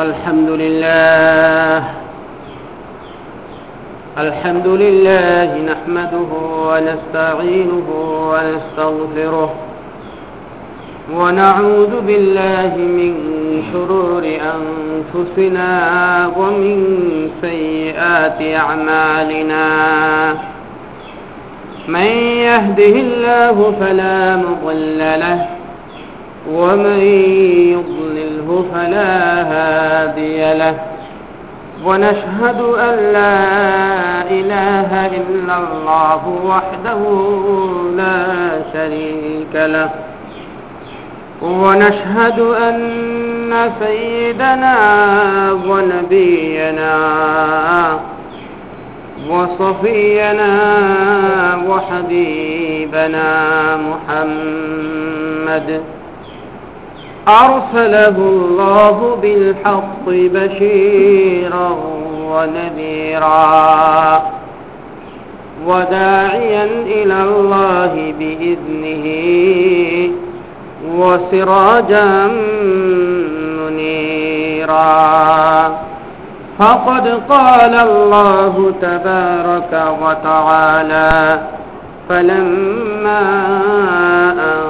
الحمد لله. الحمد لله نحمده ونستعينه ونستغفره. ونعوذ بالله من شرور أنفسنا ومن سيئات أعمالنا. من يهده الله فلا مضل له ومن يضلله فلا هادي له. ونشهد أن لا إله إلا الله وحده لا شريك له. ونشهد أن سيدنا ونبينا وصفينا وحبيبنا محمد أرسله الله بالحق بشيرا ونذيرا وداعيا إلى الله بإذنه وسراجا منيرا. فقد قال الله تبارك وتعالى فلما أن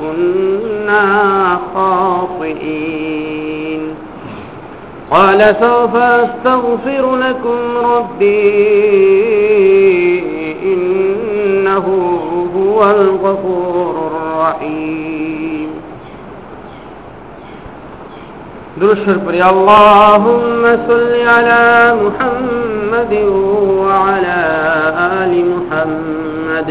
كنا خاطئين. قال سوف أستغفر لكم ربي إنه هو الغفور الرحيم. درشر بري اللهم صل على محمد وعلى آل محمد.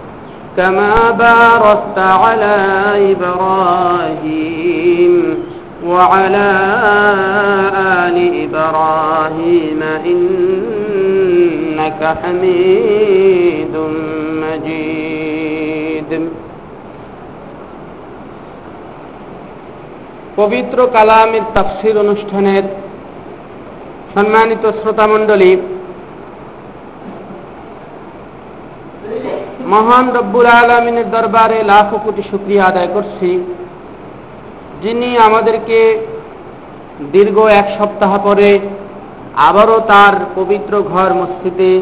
كما باركت على إبراهيم وعلى آل إبراهيم إنك حميد مجيد পবিত্র কালামের তাফসির অনুষ্ঠানের সম্মানিত শ্রোতামণ্ডলী মহান রব্বুল আলমিনের দরবারে লাখো কোটি শুক্রিয়া আদায় করছি। যিনি আমাদেরকে দীর্ঘ এক সপ্তাহ পরে আবারও তার পবিত্র ঘর মসজিদে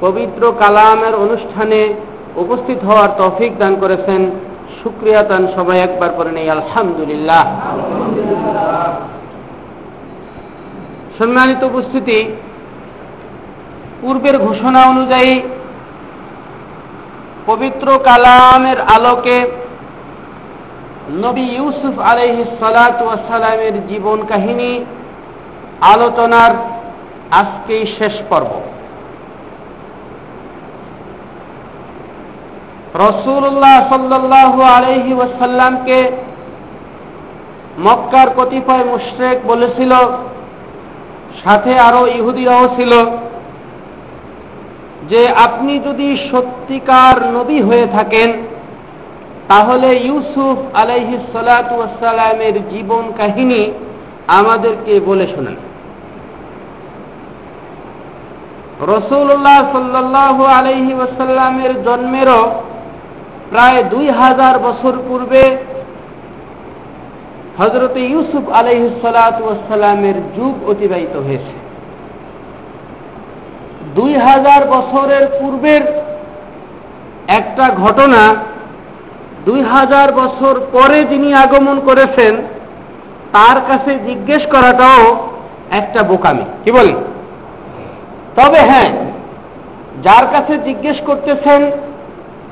পবিত্র কালামের অনুষ্ঠানে উপস্থিত হওয়ার তৌফিক দান করেছেন। শুক্রিয়া তান সবাই একবার করে নেই। আলহামদুলিল্লাহ। সম্মানিত উপস্থিতি, পূর্বের ঘোষণা অনুযায়ী পবিত্র কালামের আলোকে নবী ইউসুফ আলহি সালাতামের জীবন কাহিনী আলোচনার আজকেই শেষ পর্ব। রসুল্লাহ সাল্লাহ আলহি ওয়াসাল্লামকে মক্কার কতিপয় মুশ্রেক বলেছিল, সাথে আরও ইহুদিরাও ছিল। যে আপনি যদি সত্যিকার নবী হয়ে থাকেন, তাহলে ইউসুফ আলাইহি সালামের জীবন কাহিনী আমাদেরকে বলে শোনেন। রসুল্লাহ সাল্লাহ আলহি ওয়াসাল্লামের জন্মেরও প্রায় দুই হাজার বছর পূর্বে হজরত ইউসুফ আলহিসালামের যুগ অতিবাহিত হয়েছে। দুই হাজার বছরের পূর্বের একটা ঘটনা, দুই হাজার বছর পরে যিনি আগমন করেছেন, তার কাছে জিজ্ঞেস করাটাও একটা বোকামি। কি বলেন? তবে হ্যাঁ যার কাছে জিজ্ঞেস করতেছেন,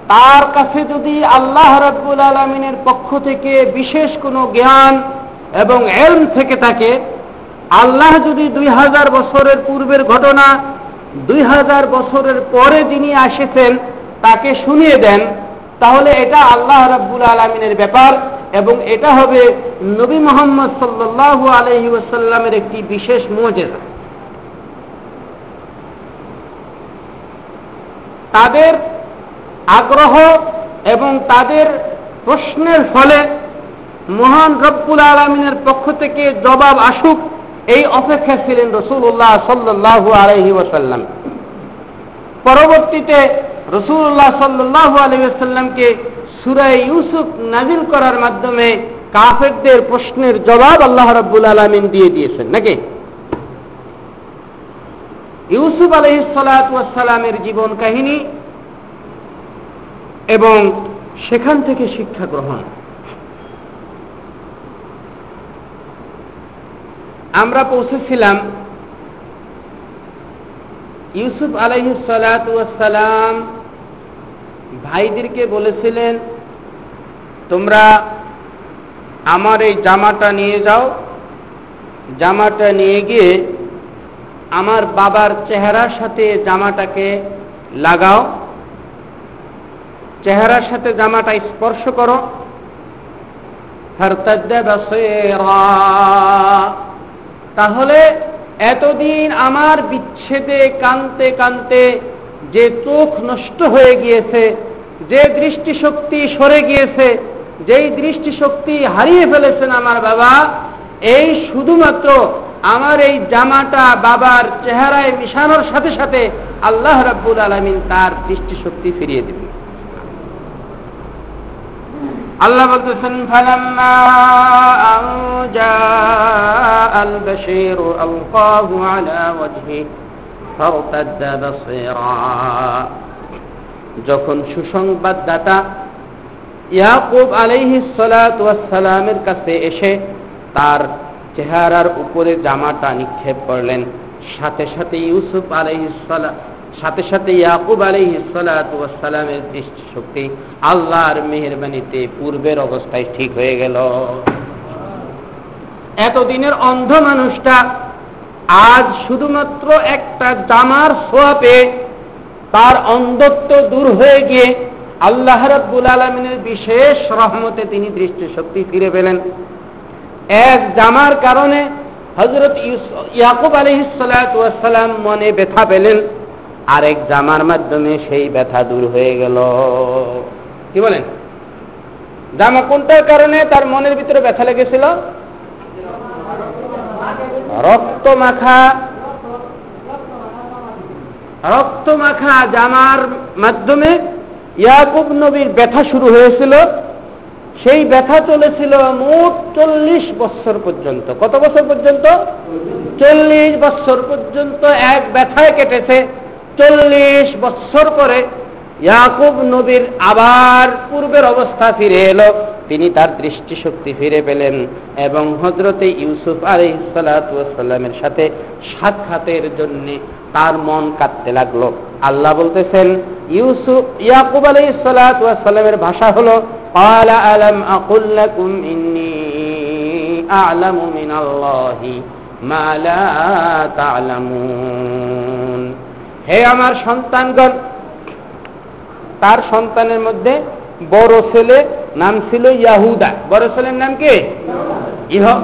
তার কাছে যদি আল্লাহ রাব্বুল আলমিনের পক্ষ থেকে বিশেষ কোনো জ্ঞান এবং এলম থেকে থাকে, আল্লাহ যদি দুই হাজার বছরের পূর্বের ঘটনা দুই হাজার বছরের পরে যিনি আসেছেন, তাকে শুনিয়ে দেন, তাহলে এটা আল্লাহ রাব্বুল আলমিনের ব্যাপার এবং এটা হবে নবী মোহাম্মদ সাল্লাহ আলহি ওসাল্লামের একটি বিশেষ মজেজা। তাদের আগ্রহ এবং তাদের প্রশ্নের ফলে মহান রব্বুল আলমিনের পক্ষ থেকে জবাব আসুক। এই অপেক্ষা ছিলেন রসুল্লাহ সাল্লাহ আলহি ওসাল্লাম পরবর্তীতে রসুল্লাহ সাল্লাহ আলহিসাল্লামকে সুরাই ইউসুফ নাজিল করার মাধ্যমে কাফেরদের প্রশ্নের জবাব আল্লাহ রব্বুল আলমিন দিয়ে দিয়েছেন, নাকি? ইউসুফ আলহিসালামের জীবন কাহিনী এবং সেখান থেকে শিক্ষা গ্রহণ। আমরা পৌঁছেছিলাম ইউসুফ আলহিসালাম ভাইদেরকে বলেছিলেন, তোমরা আমার এই জামাটা নিয়ে যাও। জামাটা নিয়ে গিয়ে আমার বাবার চেহারার সাথে জামাটাকে লাগাও। চেহারার সাথে জামাটা স্পর্শ করো। তাহলে এতদিন আমার বিচ্ছেদে কানতে কানতে যে চোখ নষ্ট হয়ে গিয়েছে, যে দৃষ্টিশক্তি সরে গিয়েছে, যেই দৃষ্টিশক্তি হারিয়ে ফেলেছেন আমার বাবা, এই শুধুমাত্র আমার এই জামাটা বাবার চেহারায় মিশানোর সাথে সাথে আল্লাহ রাব্বুল আলমিন তার দৃষ্টিশক্তি ফিরিয়ে দেবেন আল্লাহ বলতেছেন, ফালাম্মা আলকাহু আলা যখন সুসংবাদদাতা ইয়াকুব আলাইহিস সালাতু ওয়াস সালামের কাছে এসে তার চেহারার উপরে জামাটা নিক্ষেপ করলেন, সাথে সাথে ইউসুফ আলাইহিসালাম সাথে সাথে ইয়াকুব আলাইহিসালামের দৃষ্টিশক্তি আল্লাহর মেহরবানিতে পূর্বের অবস্থায় ঠিক হয়ে গেল। এতদিনের অন্ধ মানুষটা আজ শুধুমাত্র একটা জামার সোয়াপে তার অন্ধত্ব দূর হয়ে গিয়ে আল্লাহ রব্বুল আলমিনের বিশেষ রহমতে তিনি দৃষ্টিশক্তি ফিরে পেলেন। এক জামার কারণে হজরত ইয়াকুব আলহিসাল্লাম মনে ব্যথা পেলেন। আরেক জামার মাধ্যমে সেই ব্যথা দূর হয়ে গেল। কি বলেন? জামা কোনটার কারণে তার মনের ভিতরে ব্যথা লেগেছিল? রক্ত মাখা। রক্ত মাখা জামার মাধ্যমে ইয়াকুব নবীর ব্যথা শুরু হয়েছিল। সেই ব্যথা চলেছিল মোট চল্লিশ বছর পর্যন্ত। কত বছর পর্যন্ত? চল্লিশ বছর পর্যন্ত এক ব্যথায় কেটেছে। চল্লিশ বৎসর পরে ইয়াকুব নবীর আবার পূর্বের অবস্থা ফিরে এলো। তিনি তার দৃষ্টিশক্তি ফিরে পেলেন এবং হজরতে ইউসুফ আলি সালাতামের সাথে সাক্ষাতের জন্য তার মন কাঁদতে লাগল। আল্লাহ বলতেছেন, ইউসুফ, ইয়াকুব আলি সালাতামের ভাষা হল আলা আলম আলামু তা'লামুন। হে আমার সন্তানগণ, তার সন্তানের মধ্যে বড় ছেলে নাম ছিল ইয়াহুদা। বড় ছেলের নাম কি?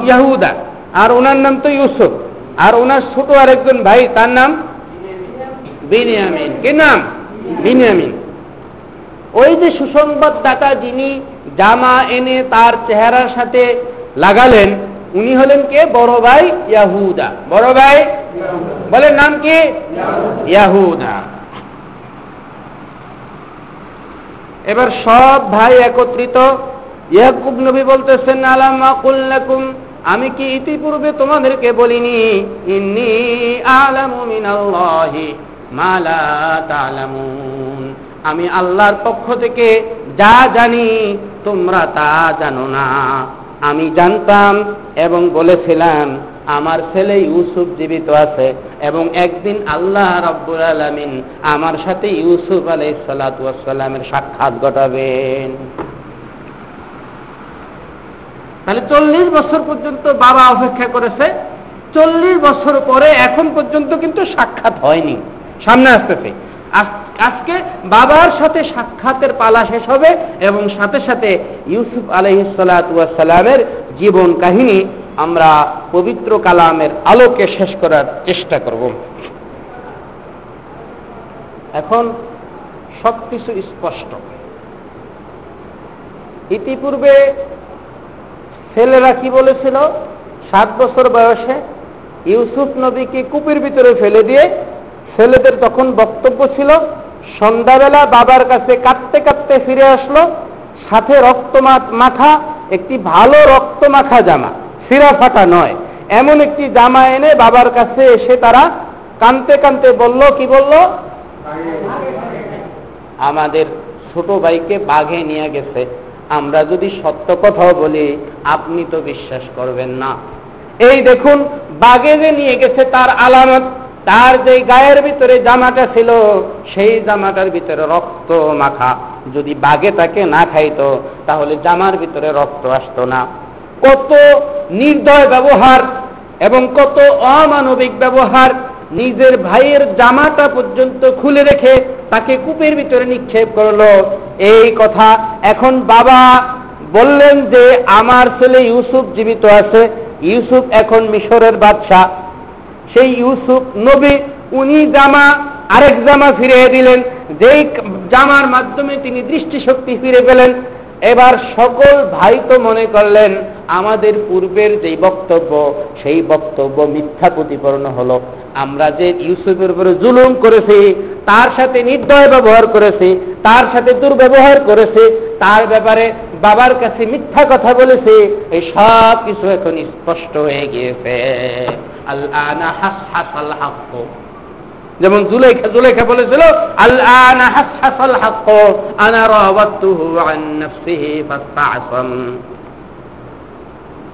ইয়াহুদা। আর ওনার নাম তো ইউসুফ। আর ওনার ছোট আরেকজন ভাই, তার নাম বিনিয়ামিন। কি নাম? বিনিয়ামিন। ওই যে সুসংবাদ সুসংবাদদাতা যিনি জামা এনে তার চেহারার সাথে লাগালেন, উনি হলেন কে? বড় ভাই ইয়াহুদা। বড় ভাই বলেন নাম কি? ইয়াহুদা। এবার সব ভাই একত্রিত, ইয়াকুব নবী বলতেছেন, আলামা কুল্লাকুম, আমি কি ইতিপূর্বে তোমাদেরকে বলিনি, ইন্নি আলামু মিনাল্লাহি মালা তালামুন আমি আল্লাহর পক্ষ থেকে যা জানি, তোমরা তা জানো না। আমি জানতাম এবং বলেছিলাম, আমার ছেলে ইউসুফ জীবিত আছে এবং একদিন আল্লাহ রব্বুল আলমিন আমার সাথে ইউসুফ আলাই সালাতামের সাক্ষাৎ ঘটাবেন। তাহলে চল্লিশ বছর পর্যন্ত বাবা অপেক্ষা করেছে, চল্লিশ বছর পরে এখন পর্যন্ত কিন্তু সাক্ষাৎ হয়নি। সামনে আসতেছে। আজকে বাবার সাথে সাক্ষাতের পালা শেষ হবে এবং সাথে সাথে ইউসুফ আলহিসালামের জীবন কাহিনী আমরা পবিত্র কালামের আলোকে শেষ করার চেষ্টা করব। এখন সবকিছু স্পষ্ট। ইতিপূর্বে ছেলেরা কি বলেছিল? সাত বছর বয়সে ইউসুফ নবীকে কূপের ভিতরে ফেলে দিয়ে ছেলেদের তখন বক্তব্য ছিল সন্ধ্যাবেলা বাবার কাছে কাঁদতে কাঁদতে ফিরে আসলো। সাথে রক্ত মাখা, একটি ভালো রক্ত মাখা জামা। সিরা ফাটা নয়। এমন একটি জামা এনে বাবার কাছে এসে তারা কানতে কানতে বলল, কি বলল? আমাদের ছোট ভাইকে বাঘে নিয়ে গেছে। আমরা যদি সত্য কথাও বলি, আপনি তো বিশ্বাস করবেন না। এই দেখুন, বাঘে যে নিয়ে গেছে তার আলামত। তার যে গায়ের ভিতরে জামাটা ছিল, সেই জামাটার ভিতরে রক্ত মাখা। যদি বাঘে তাকে না খাইতো, তাহলে জামার ভিতরে রক্ত আসতো না। কত নির্দয় ব্যবহার এবং কত অমানবিক ব্যবহার নিজের ভাইয়ের জামাটা পর্যন্ত খুলে রেখে তাকে কূপের ভিতরে নিক্ষেপ করল। এই কথা এখন বাবা বললেন যে, আমার ছেলে ইউসুফ জীবিত আছে। ইউসুফ এখন মিশরের বাদশাহ। সেই ইউসুফ নবী, উনি জামা, আরেক জামা ফিরিয়ে দিলেন। যেই জামার মাধ্যমে তিনি দৃষ্টিশক্তি ফিরে পেলেন। এবার সকল ভাই তো মনে করলেন, আমাদের পূর্বের যে বক্তব্য, সেই বক্তব্য মিথ্যা প্রতিপন্ন হলো। আমরা যে ইউসুফের উপরে জুলুম করেছি, তার সাথে নির্দয় ব্যবহার করেছি, তার সাথে দুর্ব্যবহার করেছে, তার ব্যাপারে বাবার কাছে মিথ্যা কথা বলেছে, এই সব কিছু এখন স্পষ্ট হয়ে গিয়েছে। যেমন জুলেখা জুলেখা বলেছিল আল্লাহ